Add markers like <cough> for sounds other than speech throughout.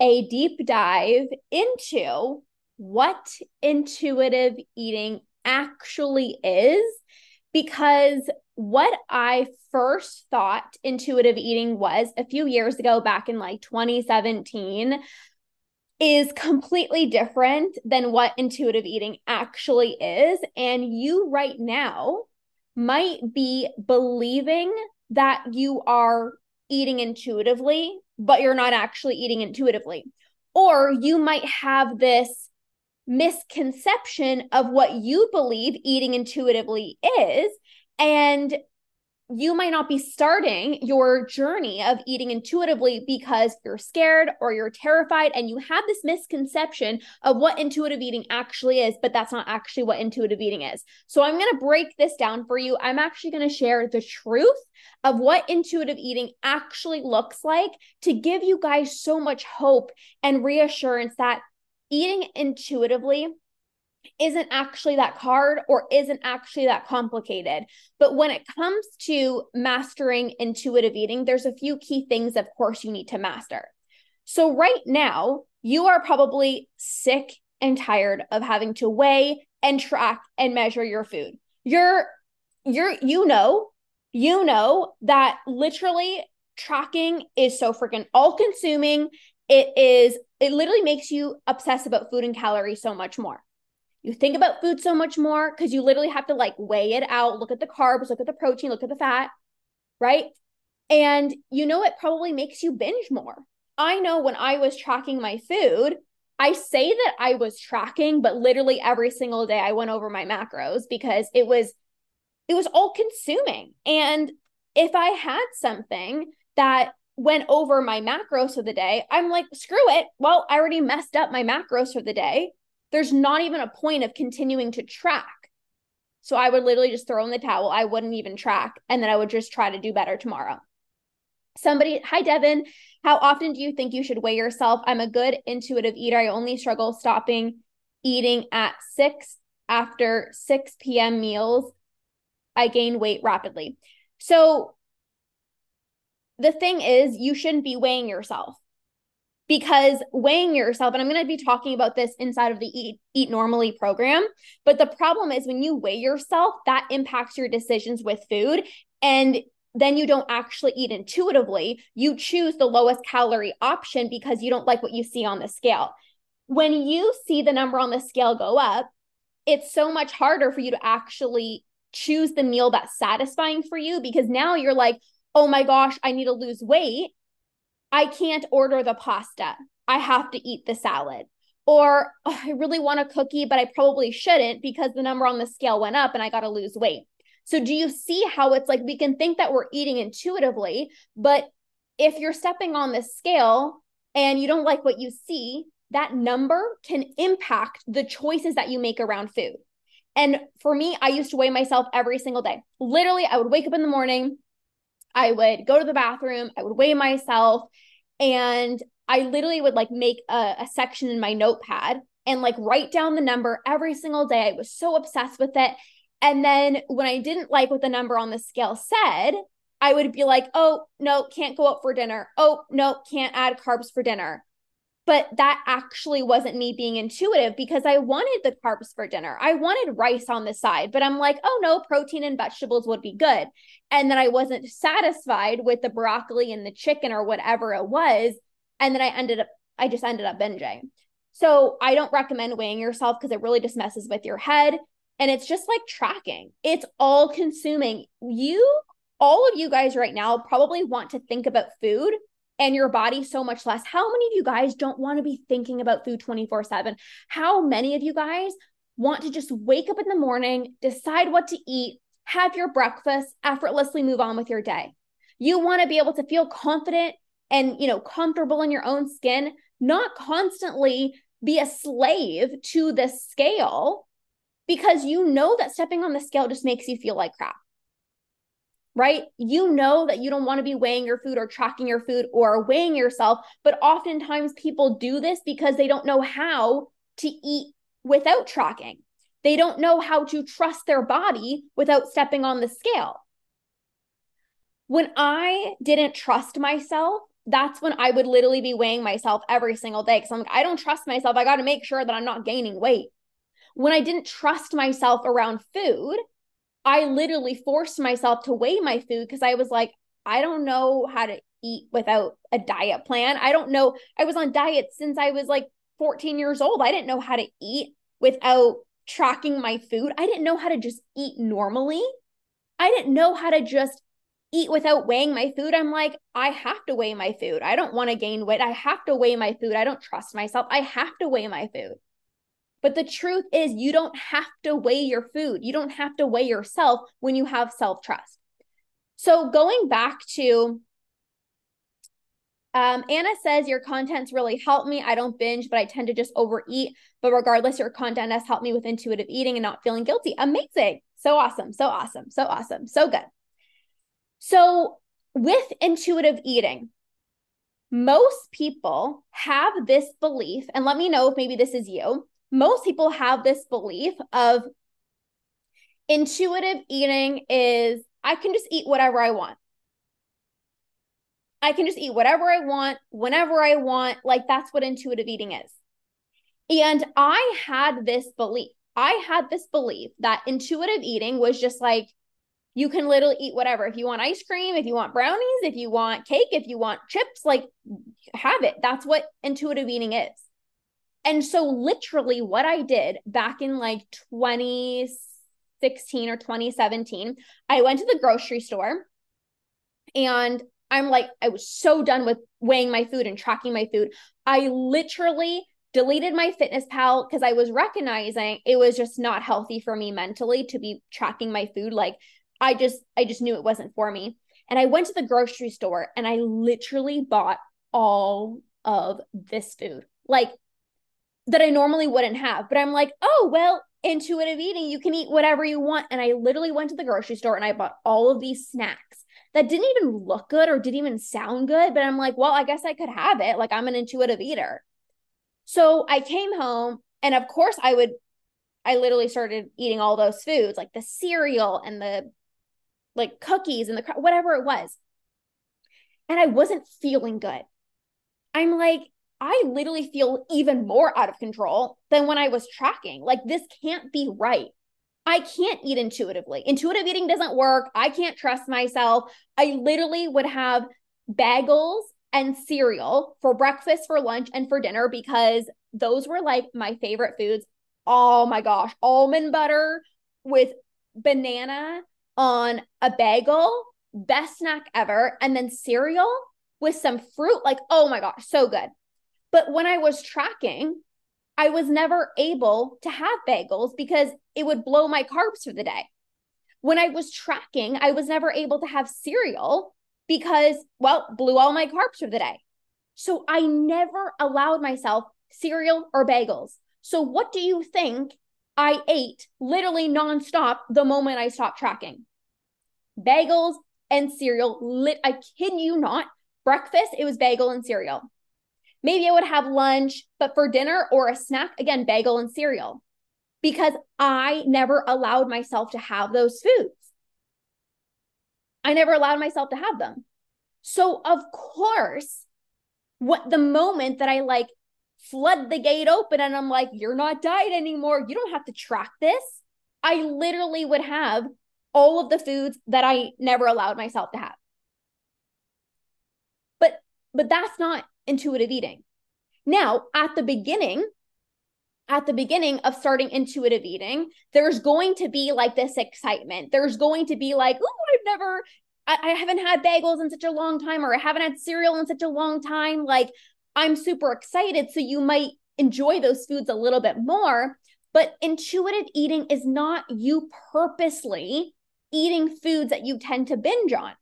a deep dive into what intuitive eating actually is because what I first thought intuitive eating was a few years ago, back in like 2017, is completely different than what intuitive eating actually is. And you right now might be believing that you are eating intuitively but you're not actually eating intuitively. Or you might have this misconception of what you believe eating intuitively is. And you might not be starting your journey of eating intuitively because you're scared or you're terrified and you have this misconception of what intuitive eating actually is, but that's not actually what intuitive eating is. So I'm going to break this down for you. I'm actually going to share the truth of what intuitive eating actually looks like to give you guys so much hope and reassurance that eating intuitively isn't actually that hard or isn't actually that complicated. But when it comes to mastering intuitive eating, there's a few key things, of course, you need to master. So, right now, you are probably sick and tired of having to weigh and track and measure your food. You're, you're, you know, you know that literally tracking is so freaking all consuming. It is, it literally makes you obsess about food and calories so much more you think about food so much more because you literally have to like weigh it out, look at the carbs, look at the protein, look at the fat, right? And you know, it probably makes you binge more. I know when I was tracking my food, I say that I was tracking, but literally every single day I went over my macros because it was it was all consuming. And if I had something that went over my macros for the day, I'm like, screw it. Well, I already messed up my macros for the day there's not even a point of continuing to track. So I would literally just throw in the towel. I wouldn't even track. And then I would just try to do better tomorrow. Somebody, hi, Devin. How often do you think you should weigh yourself? I'm a good intuitive eater. I only struggle stopping eating at six after 6 p.m. meals. I gain weight rapidly. So the thing is, you shouldn't be weighing yourself because weighing yourself and i'm going to be talking about this inside of the eat eat normally program but the problem is when you weigh yourself that impacts your decisions with food and then you don't actually eat intuitively. You choose the lowest calorie option because you don't like what you see on the scale. When you see the number on the scale go up it's so much harder for you to actually choose the meal that's satisfying for you because now you're like oh my gosh i need to lose weight I can't order the pasta. I have to eat the salad. Or oh, <laughs> I really want a cookie, but I probably shouldn't because the number on the scale went up and I got to lose weight. So, do you see how it's like we can think that we're eating intuitively, but if you're stepping on the scale and you don't like what you see, that number can impact the choices that you make around food. And for me, I used to weigh myself every single day. Literally, I would wake up in the morning, I would go to the bathroom, I would weigh myself, and I literally would like make a, a section in my notepad and like write down the number every single day. I was so obsessed with it. And then when I didn't like what the number on the scale said, I would be like, oh, no, can't go out for dinner. Oh, no, can't add carbs for dinner. But that actually wasn't me being intuitive because I wanted the carbs for dinner. I wanted rice on the side, but I'm like, oh no, protein and vegetables would be good. And then I wasn't satisfied with the broccoli and the chicken or whatever it was. And then I ended up, I just ended up binging. So I don't recommend weighing yourself because it really just messes with your head. And it's just like tracking, it's all consuming. You, all of you guys right now, probably want to think about food and your body so much less. How many of you guys don't want to be thinking about food 24 7? How many of you guys want to just wake up in the morning, decide what to eat, have your breakfast, effortlessly move on with your day? You want to be able to feel confident and, you know, comfortable in your own skin, not constantly be a slave to the scale because you know that stepping on the scale just makes you feel like crap. Right? You know that you don't want to be weighing your food or tracking your food or weighing yourself, but oftentimes people do this because they don't know how to eat without tracking. They don't know how to trust their body without stepping on the scale. When I didn't trust myself, that's when I would literally be weighing myself every single day because I'm like, I don't trust myself. I got to make sure that I'm not gaining weight when I didn't trust myself around food, I literally forced myself to weigh my food because I was like, I don't know how to eat without a diet plan. I don't know. I was on diet since I was like 14 years old. I didn't know how to eat without tracking my food. I didn't know how to just eat normally. I didn't know how to just eat without weighing my food. I'm like, I have to weigh my food. I don't want to gain weight. I have to weigh my food. I don't trust myself. I have to weigh my food. But the truth is, you don't have to weigh your food. You don't have to weigh yourself when you have self trust. So, going back to um, Anna says, Your content's really helped me. I don't binge, but I tend to just overeat. But regardless, your content has helped me with intuitive eating and not feeling guilty. Amazing. So awesome. So awesome. So awesome. So good. So, with intuitive eating, most people have this belief, and let me know if maybe this is you most people have this belief of intuitive eating is I can just eat whatever I want. I can just eat whatever I want, whenever I want. Like that's what intuitive eating is. And I had this belief. I had this belief that intuitive eating was just like, you can literally eat whatever. If you want ice cream, if you want brownies, if you want cake, if you want chips, like have it. That's what intuitive eating is. And so, literally, what I did back in like 2016 or 2017, I went to the grocery store and I'm like, I was so done with weighing my food and tracking my food. I literally deleted MyFitnessPal because I was recognizing it was just not healthy for me mentally to be tracking my food. Like, I just, I just knew it wasn't for me. And I went to the grocery store and I literally bought all of this food. Like that I normally wouldn't have. But I'm like, oh, well, intuitive eating, you can eat whatever you want. And I literally went to the grocery store and I bought all of these snacks that didn't even look good or didn't even sound good. But I'm like, well, I guess I could have it. Like I'm an intuitive eater. So I came home and of course I would, I literally started eating all those foods like the cereal and the like cookies and the whatever it was. And I wasn't feeling good. I'm like, I literally feel even more out of control than when I was tracking. Like, this can't be right. I can't eat intuitively. Intuitive eating doesn't work. I can't trust myself. I literally would have bagels and cereal for breakfast, for lunch, and for dinner because those were like my favorite foods. Oh my gosh, almond butter with banana on a bagel, best snack ever. And then cereal with some fruit. Like, oh my gosh, so good. But when I was tracking, I was never able to have bagels because it would blow my carbs for the day. When I was tracking, I was never able to have cereal because, well, blew all my carbs for the day. So I never allowed myself cereal or bagels. So what do you think I ate literally nonstop the moment I stopped tracking? Bagels and cereal. Lit, I kid you not. Breakfast, it was bagel and cereal. Maybe I would have lunch, but for dinner or a snack, again, bagel and cereal, because I never allowed myself to have those foods. I never allowed myself to have them. So, of course, what the moment that I like flood the gate open and I'm like, you're not diet anymore, you don't have to track this. I literally would have all of the foods that I never allowed myself to have. But but that's not intuitive eating. Now, at the beginning, at the beginning of starting intuitive eating, there's going to be like this excitement. There's going to be like, oh, I've never, I, I haven't had bagels in such a long time, or I haven't had cereal in such a long time. Like, I'm super excited. So you might enjoy those foods a little bit more. But intuitive eating is not you purposely eating foods that you tend to binge on.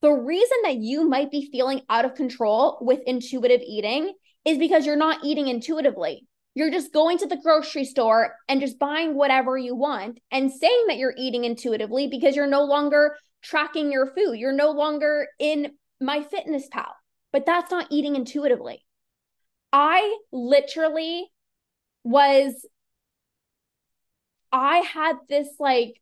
The reason that you might be feeling out of control with intuitive eating is because you're not eating intuitively. You're just going to the grocery store and just buying whatever you want and saying that you're eating intuitively because you're no longer tracking your food. You're no longer in MyFitnessPal, but that's not eating intuitively. I literally was, I had this like,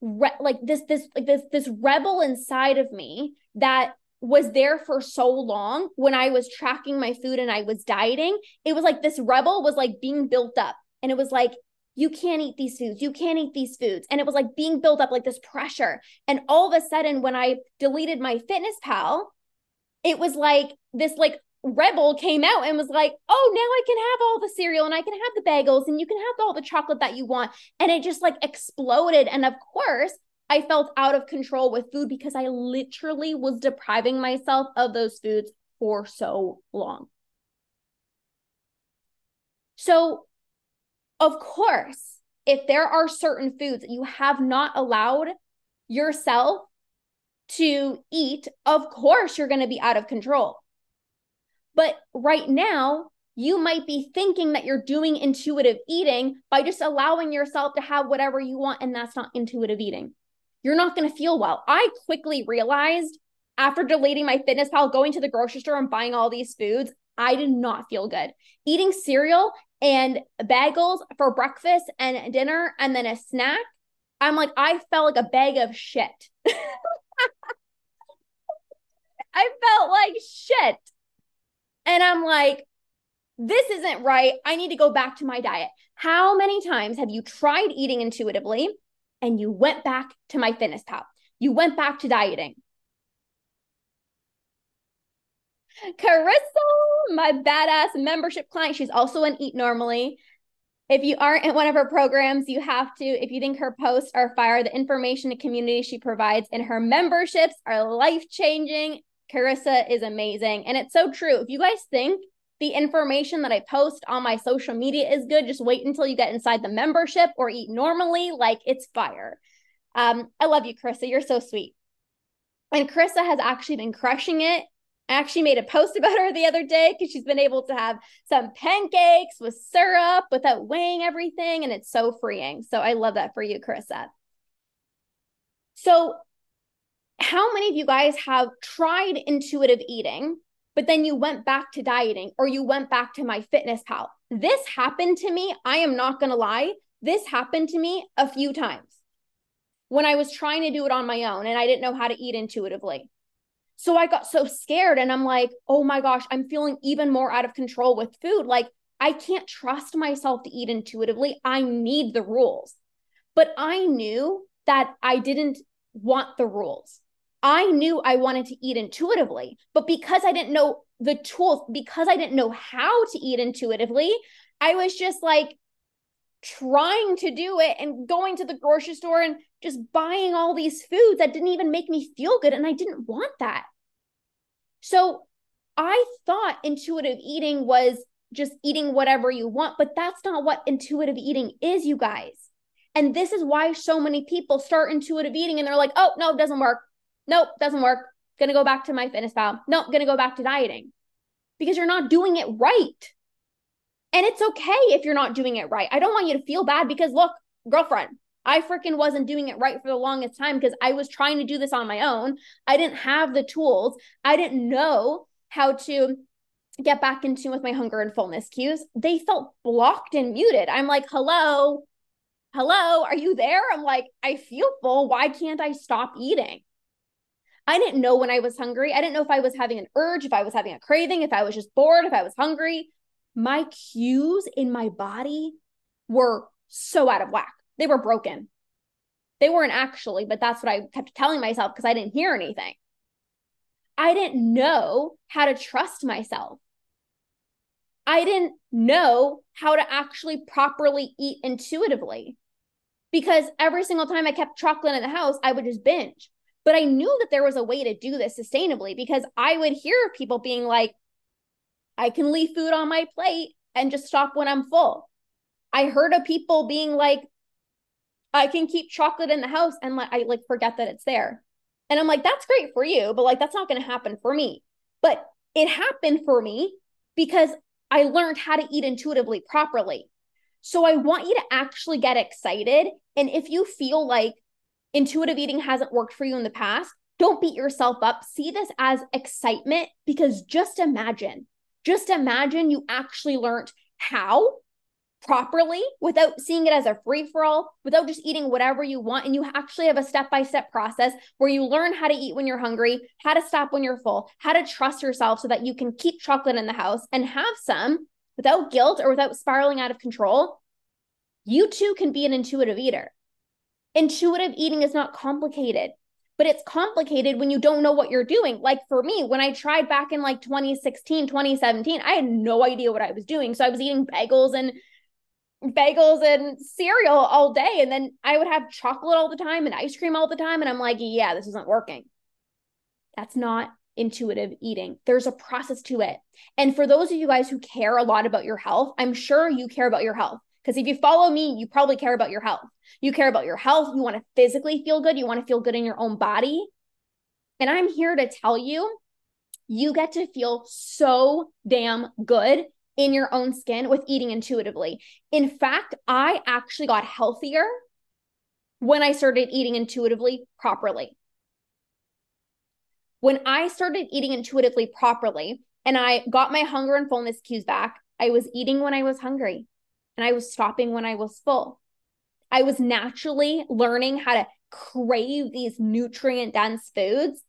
re- like this, this, like this, this rebel inside of me that was there for so long when I was tracking my food and I was dieting. It was like this rebel was like being built up. And it was like, you can't eat these foods. You can't eat these foods. And it was like being built up like this pressure. And all of a sudden, when I deleted MyFitnessPal, it was like this like rebel came out and was like, oh, now I can have all the cereal and I can have the bagels and you can have all the chocolate that you want. And it just like exploded. And of course, I felt out of control with food because I literally was depriving myself of those foods for so long. So, of course, if there are certain foods that you have not allowed yourself to eat, of course, you're going to be out of control. But right now, you might be thinking that you're doing intuitive eating by just allowing yourself to have whatever you want, and that's not intuitive eating you're not going to feel well. I quickly realized after deleting MyFitnessPal, going to the grocery store and buying all these foods, I did not feel good. Eating cereal and bagels for breakfast and dinner and then a snack, I'm like, I felt like a bag of shit. <laughs> I felt like shit. And I'm like, this isn't right. I need to go back to my diet. How many times have you tried eating intuitively? and you went back to MyFitnessPal. You went back to dieting. Carissa, my badass membership client, she's also an Eat Normally. If you aren't in one of her programs, you have to. If you think her posts are fire, the information and community she provides in her memberships are life changing. Carissa is amazing. And it's so true. If you guys think the information that I post on my social media is good. Just wait until you get inside the membership or eat normally. Like it's fire. Um, I love you, Carissa. You're so sweet. And Carissa has actually been crushing it. I actually made a post <laughs> about her the other day because she's been able to have some pancakes with syrup without weighing everything. And it's so freeing. So I love that for you, Carissa. So, how many of you guys have tried intuitive eating but then you went back to dieting or you went back to MyFitnessPal. This happened to me. I am not going to lie. This happened to me a few times when I was trying to do it on my own and I didn't know how to eat intuitively. So I got so scared and I'm like, oh my gosh, I'm feeling even more out of control with food. Like, I can't trust myself to eat intuitively. I need the rules. But I knew that I didn't want the rules. I knew I wanted to eat intuitively, but because I didn't know the tools, because I didn't know how to eat intuitively, I was just like trying to do it and going to the grocery store and just buying all these foods that didn't even make me feel good. And I didn't want that. So I thought intuitive eating was just eating whatever you want, but that's not what intuitive eating is, you guys. And this is why so many people start intuitive eating and they're like, oh, no, it doesn't work. Nope, doesn't work. Gonna go back to MyFitnessPal. Nope, gonna go back to dieting because you're not doing it right. And it's okay if you're not doing it right. I don't want you to feel bad because look, girlfriend, I freaking wasn't doing it right for the longest time because I was trying to do this on my own. I didn't have the tools. I didn't know how to get back in tune with my hunger and fullness cues. They felt blocked and muted. I'm like, hello, hello, are you there? I'm like, I feel full. Why can't I stop eating? I didn't know when I was hungry. I didn't know if I was having an urge, if I was having a craving, if I was just bored, if I was hungry. My cues in my body were so out of whack. They were broken. They weren't actually, but that's what I kept telling myself because I didn't hear anything. I didn't know how to trust myself. I didn't know how to actually properly eat intuitively because every single time I kept chocolate in the house, I would just binge. But I knew that there was a way to do this sustainably because I would hear people being like, I can leave food on my plate and just stop when I'm full. I heard of people being like, I can keep chocolate in the house and like I like forget that it's there. And I'm like, that's great for you, but like that's not to happen for me. But it happened for me because I learned how to eat intuitively properly. So I want you to actually get excited. And if you feel like intuitive eating hasn't worked for you in the past, don't beat yourself up. See this as excitement because just imagine, just imagine you actually learned how properly without seeing it as a free for all, without just eating whatever you want. And you actually have a step by step process where you learn how to eat when you're hungry, how to stop when you're full, how to trust yourself so that you can keep chocolate in the house and have some without guilt or without spiraling out of control. You too can be an intuitive eater. Intuitive eating is not complicated but it's complicated when you don't know what you're doing. Like for me, when I tried back in like 2016, 2017, I had no idea what I was doing. So I was eating bagels and bagels and cereal all day. And then I would have chocolate all the time and ice cream all the time. And I'm like, yeah, this isn't working. That's not intuitive eating. There's a process to it. And for those of you guys who care a lot about your health, I'm sure you care about your health. Because if you follow me, you probably care about your health. You care about your health. You want to physically feel good. You want to feel good in your own body. And I'm here to tell you, you get to feel so damn good in your own skin with eating intuitively. In fact, I actually got healthier when I started eating intuitively properly. When I started eating intuitively properly and I got my hunger and fullness cues back, I was eating when I was hungry and I was stopping when I was full. I was naturally learning how to crave these nutrient dense foods.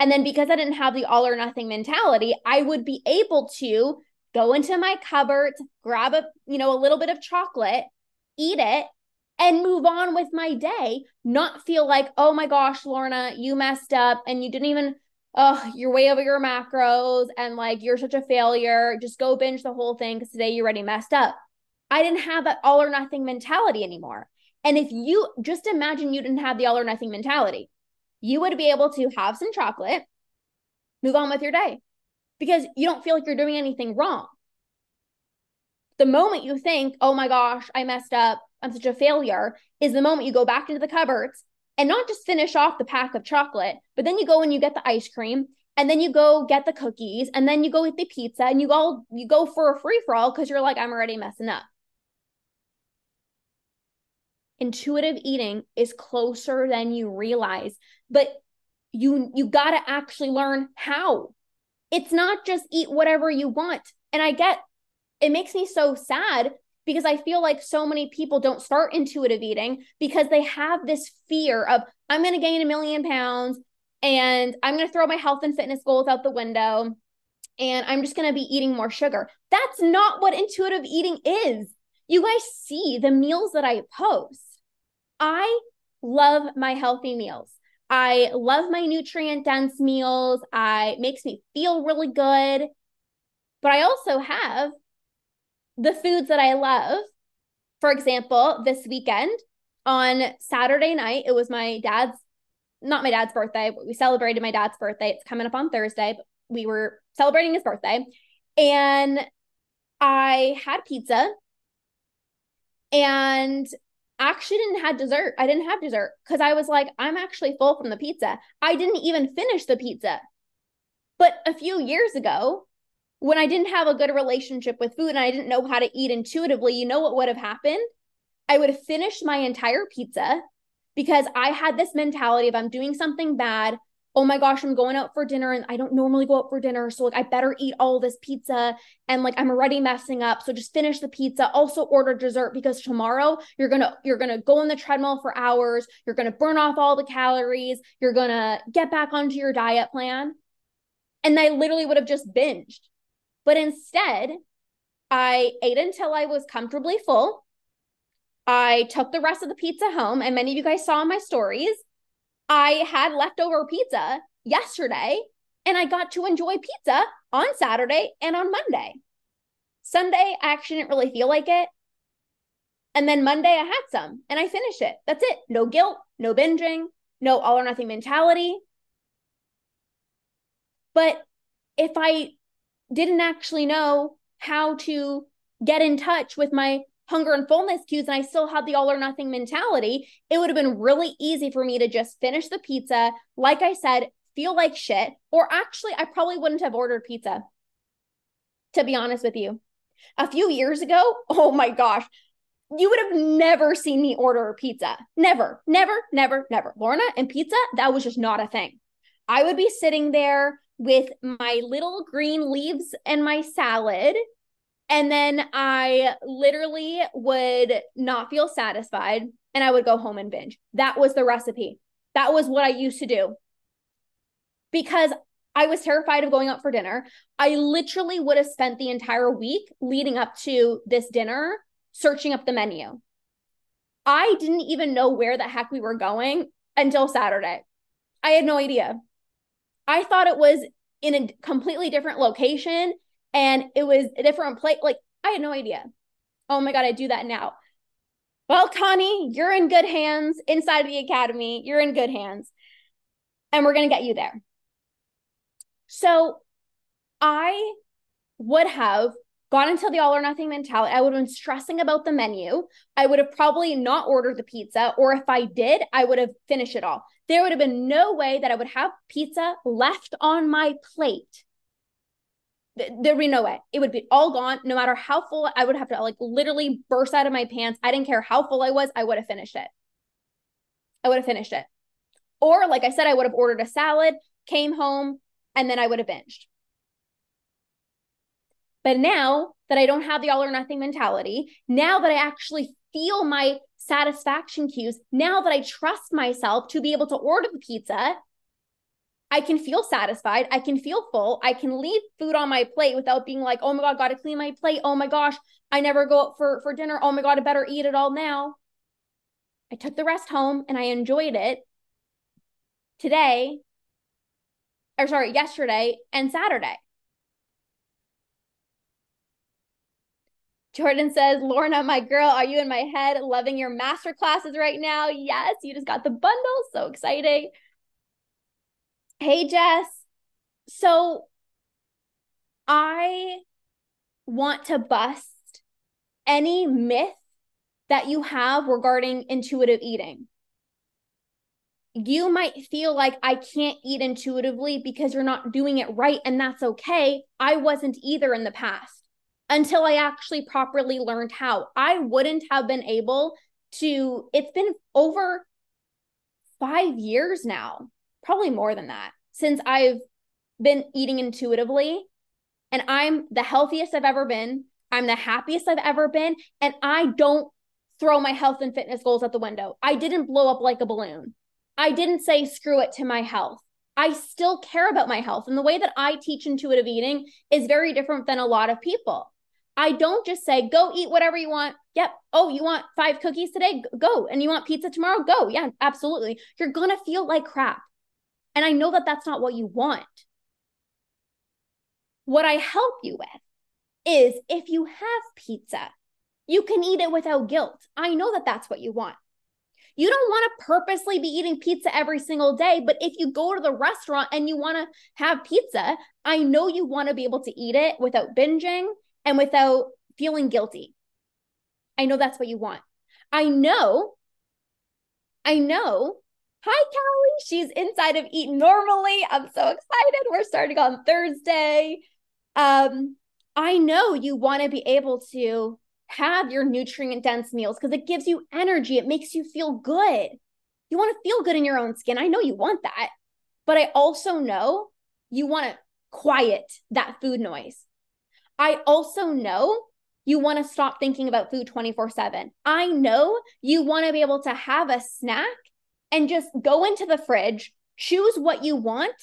And then because I didn't have the all or nothing mentality, I would be able to go into my cupboard, grab a, you know, a little bit of chocolate, eat it, and move on with my day, not feel like, oh my gosh, Lorna, you messed up and you didn't even, oh, you're way over your macros and like you're such a failure. Just go binge the whole thing because today you already messed up. I didn't have that all or nothing mentality anymore. And if you just imagine you didn't have the all or nothing mentality, you would be able to have some chocolate, move on with your day because you don't feel like you're doing anything wrong. The moment you think, oh my gosh, I messed up, I'm such a failure, is the moment you go back into the cupboards and not just finish off the pack of chocolate, but then you go and you get the ice cream and then you go get the cookies and then you go eat the pizza and you go you go for a free for all because you're like, I'm already messing up. Intuitive eating is closer than you realize, but you you got to actually learn how it's not just eat whatever you want. And I get it makes me so sad because I feel like so many people don't start intuitive eating because they have this fear of I'm going to gain a million pounds and I'm going to throw my health and fitness goals out the window and I'm just going to be eating more sugar. That's not what intuitive eating is. You guys see the meals that I post. I love my healthy meals. I love my nutrient dense meals. I makes me feel really good. But I also have the foods that I love. For example, this weekend on Saturday night, it was my dad's not my dad's birthday, but we celebrated my dad's birthday. It's coming up on Thursday, but we were celebrating his birthday. And I had pizza and actually didn't have dessert. I didn't have dessert because I was like, I'm actually full from the pizza. I didn't even finish the pizza. But a few years ago, when I didn't have a good relationship with food and I didn't know how to eat intuitively, you know what would have happened? I would have finished my entire pizza because I had this mentality of I'm doing something bad oh my gosh, I'm going out for dinner and I don't normally go out for dinner. So like I better eat all this pizza and like I'm already messing up. So just finish the pizza. Also order dessert because tomorrow you're gonna you're gonna go on the treadmill for hours. You're gonna burn off all the calories. You're gonna get back onto your diet plan. And I literally would have just binged. But instead, I ate until I was comfortably full. I took the rest of the pizza home, and many of you guys saw my stories. I had leftover pizza yesterday and I got to enjoy pizza on Saturday and on Monday. Sunday, I actually didn't really feel like it. And then Monday, I had some and I finished it. That's it. No guilt, no binging, no all or nothing mentality. But if I didn't actually know how to get in touch with my hunger and fullness cues and I still had the all or nothing mentality, it would have been really easy for me to just finish the pizza. Like I said, feel like shit. Or actually, I probably wouldn't have ordered pizza, to be honest with you. A few years ago, <laughs> oh my gosh, you would have never seen me order a pizza. Never, never, never, never. Lorna and pizza, that was just not a thing. I would be sitting there with my little green leaves and my salad. And then I literally would not feel satisfied and I would go home and binge. That was the recipe. That was what I used to do. Because I was terrified of going out for dinner. I literally would have spent the entire week leading up to this dinner searching up the menu. I didn't even know where the heck we were going until Saturday. I had no idea. I thought it was in a completely different location and it was a different place. Like, I had no idea. Oh my God, I do that now. Well, Connie, you're in good hands inside of the academy. You're in good hands. And we're going to get you there. So I would have gone into the all or nothing mentality. I would have been stressing about the menu. I would have probably not ordered the pizza, or if I did, I would have finished it all. There would have been no way that I would have pizza left on my plate. There'd be no way. It would be all gone, no matter how full I would have to like literally burst out of my pants. I didn't care how full I was, I would have finished it. I would have finished it. Or, like I said, I would have ordered a salad, came home, and then I would have binged. But now that I don't have the all or nothing mentality, now that I actually feel my satisfaction cues, now that I trust myself to be able to order the pizza, I can feel satisfied. I can feel full. I can leave food on my plate without being like, oh my God, gotta clean my plate. Oh my gosh, I never go out for, for dinner. Oh my God, I better eat it all now. I took the rest home and I enjoyed it today, or sorry, yesterday and Saturday. Jordan says, Lorna, my girl, are you in my head? Loving your master classes right now. Yes, you just got the bundle. So exciting. Hey, Jess. So I want to bust any myth that you have regarding intuitive eating. You might feel like I can't eat intuitively because you're not doing it right, and that's okay. I wasn't either in the past until I actually properly learned how. I wouldn't have been able to, it's been over five years now, probably more than that, since I've been eating intuitively. And I'm the healthiest I've ever been. I'm the happiest I've ever been. And I don't throw my health and fitness goals out the window. I didn't blow up like a balloon. I didn't say screw it to my health. I still care about my health. And the way that I teach intuitive eating is very different than a lot of people. I don't just say, go eat whatever you want. Yep. Oh, you want five cookies today? Go. And you want pizza tomorrow? Go. Yeah, absolutely. You're going to feel like crap. And I know that that's not what you want. What I help you with is if you have pizza, you can eat it without guilt. I know that that's what you want. You don't want to purposely be eating pizza every single day, but if you go to the restaurant and you want to have pizza, I know you want to be able to eat it without binging and without feeling guilty. I know that's what you want. I know, I know. Hi, Callie. She's inside of Eat Normally. I'm so excited. We're starting on Thursday. Um, I know you want to be able to have your nutrient dense meals because it gives you energy. It makes you feel good. You want to feel good in your own skin. I know you want that. But I also know you want to quiet that food noise. I also know you want to stop thinking about food 24 7. I know you want to be able to have a snack and just go into the fridge, choose what you want,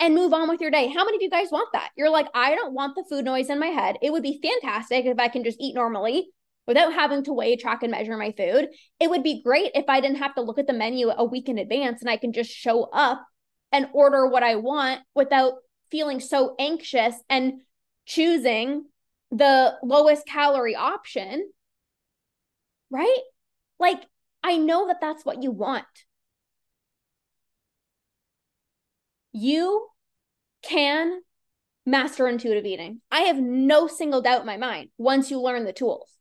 and move on with your day. How many of you guys want that? You're like, I don't want the food noise in my head. It would be fantastic if I can just eat normally without having to weigh, track, and measure my food. It would be great if I didn't have to look at the menu a week in advance and I can just show up and order what I want without feeling so anxious and choosing the lowest calorie option, right? Like, I know that that's what you want. You can master intuitive eating. I have no single doubt in my mind once you learn the tools.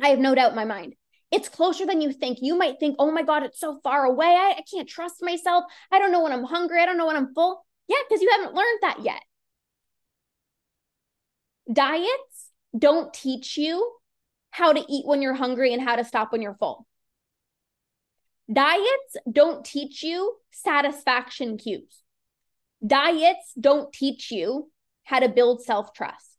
I have no doubt in my mind. It's closer than you think. You might think, oh my God, it's so far away. I, I can't trust myself. I don't know when I'm hungry. I don't know when I'm full. Yeah, because you haven't learned that yet. Diets don't teach you how to eat when you're hungry and how to stop when you're full. Diets don't teach you satisfaction cues. Diets don't teach you how to build self trust.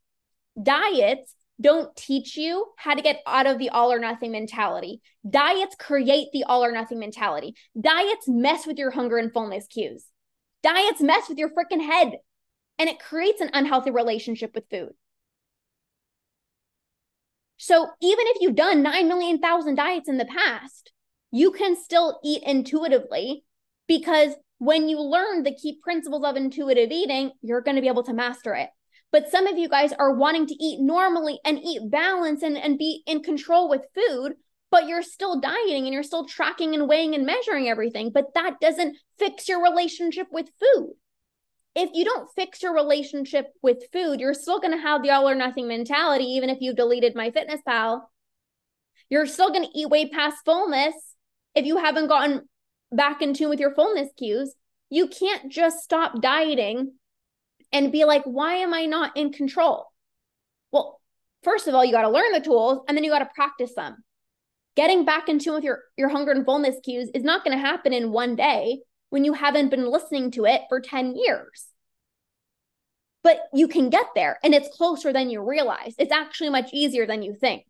Diets don't teach you how to get out of the all or nothing mentality. Diets create the all or nothing mentality. Diets mess with your hunger and fullness cues. Diets mess with your freaking head and it creates an unhealthy relationship with food. So even if you've done 9 million thousand diets in the past, you can still eat intuitively because when you learn the key principles of intuitive eating, you're going to be able to master it. But some of you guys are wanting to eat normally and eat balance and, and be in control with food, but you're still dieting and you're still tracking and weighing and measuring everything. But that doesn't fix your relationship with food. If you don't fix your relationship with food, you're still going to have the all or nothing mentality, even if you've deleted MyFitnessPal. You're still going to eat way past fullness if you haven't gotten back in tune with your fullness cues. You can't just stop dieting and be like, why am I not in control? Well, first of all, you got to learn the tools and then you got to practice them. Getting back in tune with your, your hunger and fullness cues is not going to happen in one day when you haven't been listening to it for 10 years. But you can get there and it's closer than you realize. It's actually much easier than you think.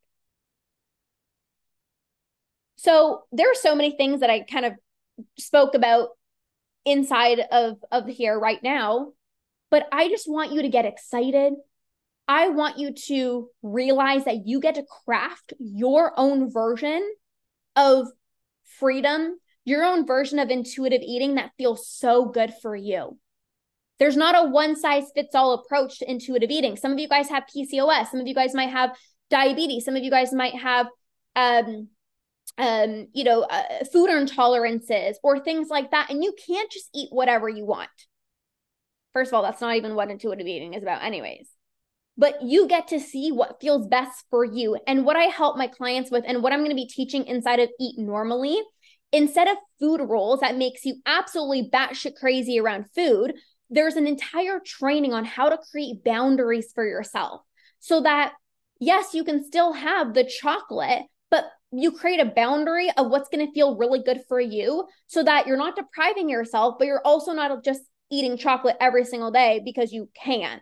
So there are so many things that I kind of spoke about inside of of here right now but I just want you to get excited. I want you to realize that you get to craft your own version of freedom, your own version of intuitive eating that feels so good for you. There's not a one size fits all approach to intuitive eating. Some of you guys have PCOS, some of you guys might have diabetes, some of you guys might have um um you know uh, food intolerances or things like that and you can't just eat whatever you want First of all, that's not even what intuitive eating is about, anyways. But you get to see what feels best for you. And what I help my clients with, and what I'm going to be teaching inside of Eat Normally, instead of food rules that makes you absolutely batshit crazy around food, there's an entire training on how to create boundaries for yourself so that, yes, you can still have the chocolate, but you create a boundary of what's going to feel really good for you so that you're not depriving yourself, but you're also not just eating chocolate every single day because you can.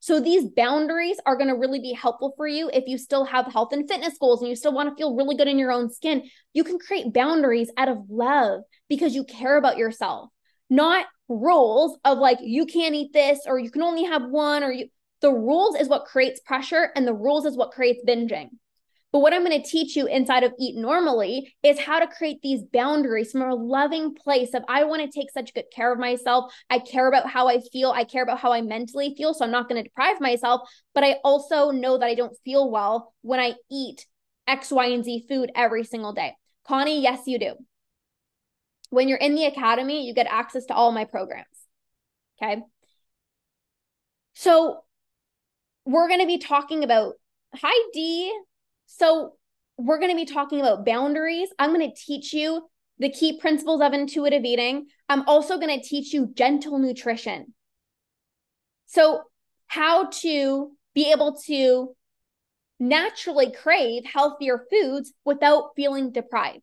So these boundaries are going to really be helpful for you if you still have health and fitness goals and you still want to feel really good in your own skin. You can create boundaries out of love because you care about yourself, not rules of like you can't eat this or you can only have one or you the rules is what creates pressure and the rules is what creates binging. But what I'm going to teach you inside of Eat Normally is how to create these boundaries from a loving place of I want to take such good care of myself. I care about how I feel. I care about how I mentally feel. So I'm not going to deprive myself. But I also know that I don't feel well when I eat X, Y, and Z food every single day. Connie, yes, you do. When you're in the academy, you get access to all my programs. Okay. So we're going to be talking about, hi, D. So, we're going to be talking about boundaries. I'm going to teach you the key principles of intuitive eating. I'm also going to teach you gentle nutrition. So, how to be able to naturally crave healthier foods without feeling deprived,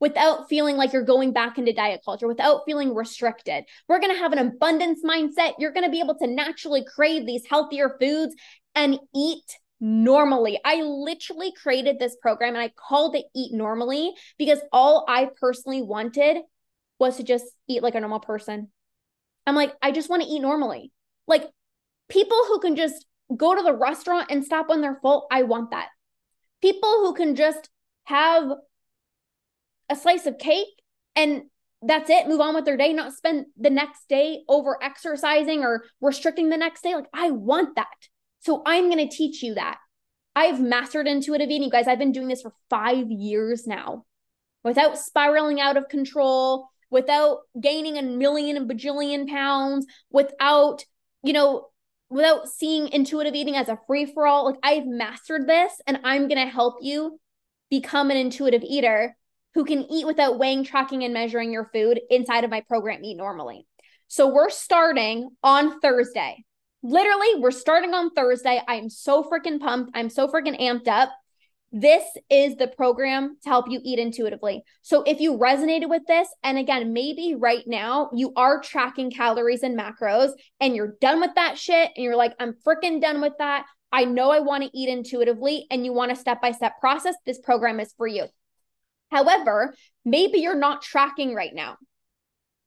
without feeling like you're going back into diet culture, without feeling restricted. We're going to have an abundance mindset. You're going to be able to naturally crave these healthier foods and eat normally. I literally created this program and I called it Eat Normally because all I personally wanted was to just eat like a normal person. I'm like, I just want to eat normally. Like people who can just go to the restaurant and stop when they're full, I want that. People who can just have a slice of cake and that's it, move on with their day, not spend the next day over exercising or restricting the next day. Like, I want that. So I'm going to teach you that. I've mastered intuitive eating. You guys, I've been doing this for five years now without spiraling out of control, without gaining a million and bajillion pounds, without, you know, without seeing intuitive eating as a free for all. Like I've mastered this and I'm going to help you become an intuitive eater who can eat without weighing, tracking, and measuring your food inside of my program Eat Normally. So we're starting on Thursday. Literally, we're starting on Thursday. I'm so freaking pumped. I'm so freaking amped up. This is the program to help you eat intuitively. So if you resonated with this, and again, maybe right now you are tracking calories and macros and you're done with that shit and you're like, I'm freaking done with that. I know I want to eat intuitively and you want a step by step process. This program is for you. However, maybe you're not tracking right now,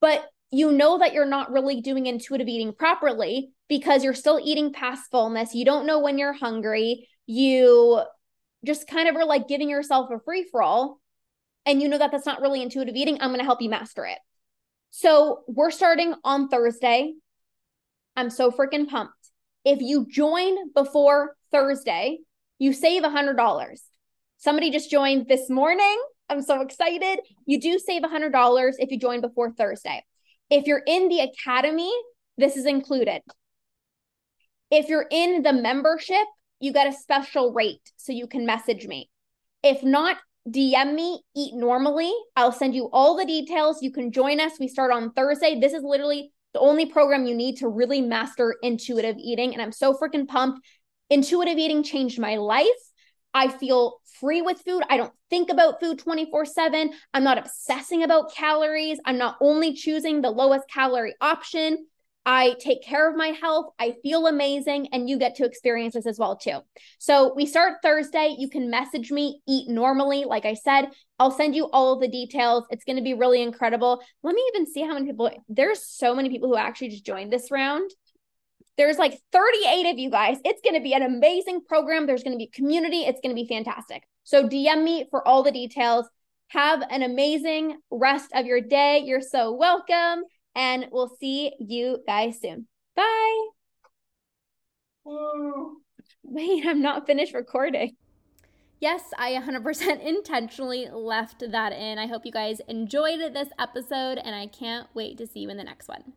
but you know that you're not really doing intuitive eating properly because you're still eating past fullness. You don't know when you're hungry. You just kind of are like giving yourself a free for all. And you know that that's not really intuitive eating. I'm going to help you master it. So we're starting on Thursday. I'm so freaking pumped. If you join before Thursday, you save a $100. Somebody just joined this morning. I'm so excited. You do save a $100 if you join before Thursday. If you're in the academy, this is included. If you're in the membership, you get a special rate so you can message me. If not, DM me, eat normally. I'll send you all the details. You can join us. We start on Thursday. This is literally the only program you need to really master intuitive eating. And I'm so freaking pumped. Intuitive eating changed my life. I feel free with food. I don't think about food 24 7. I'm not obsessing about calories. I'm not only choosing the lowest calorie option. I take care of my health. I feel amazing, and you get to experience this as well too. So we start Thursday. You can message me, eat normally. Like I said, I'll send you all of the details. It's going to be really incredible. Let me even see how many people. There's so many people who actually just joined this round. There's like 38 of you guys. It's going to be an amazing program. There's going to be community. It's going to be fantastic. So DM me for all the details. Have an amazing rest of your day. You're so welcome and we'll see you guys soon. Bye. Whoa. Wait, I'm not finished recording. Yes, I 100% intentionally left that in. I hope you guys enjoyed this episode, and I can't wait to see you in the next one.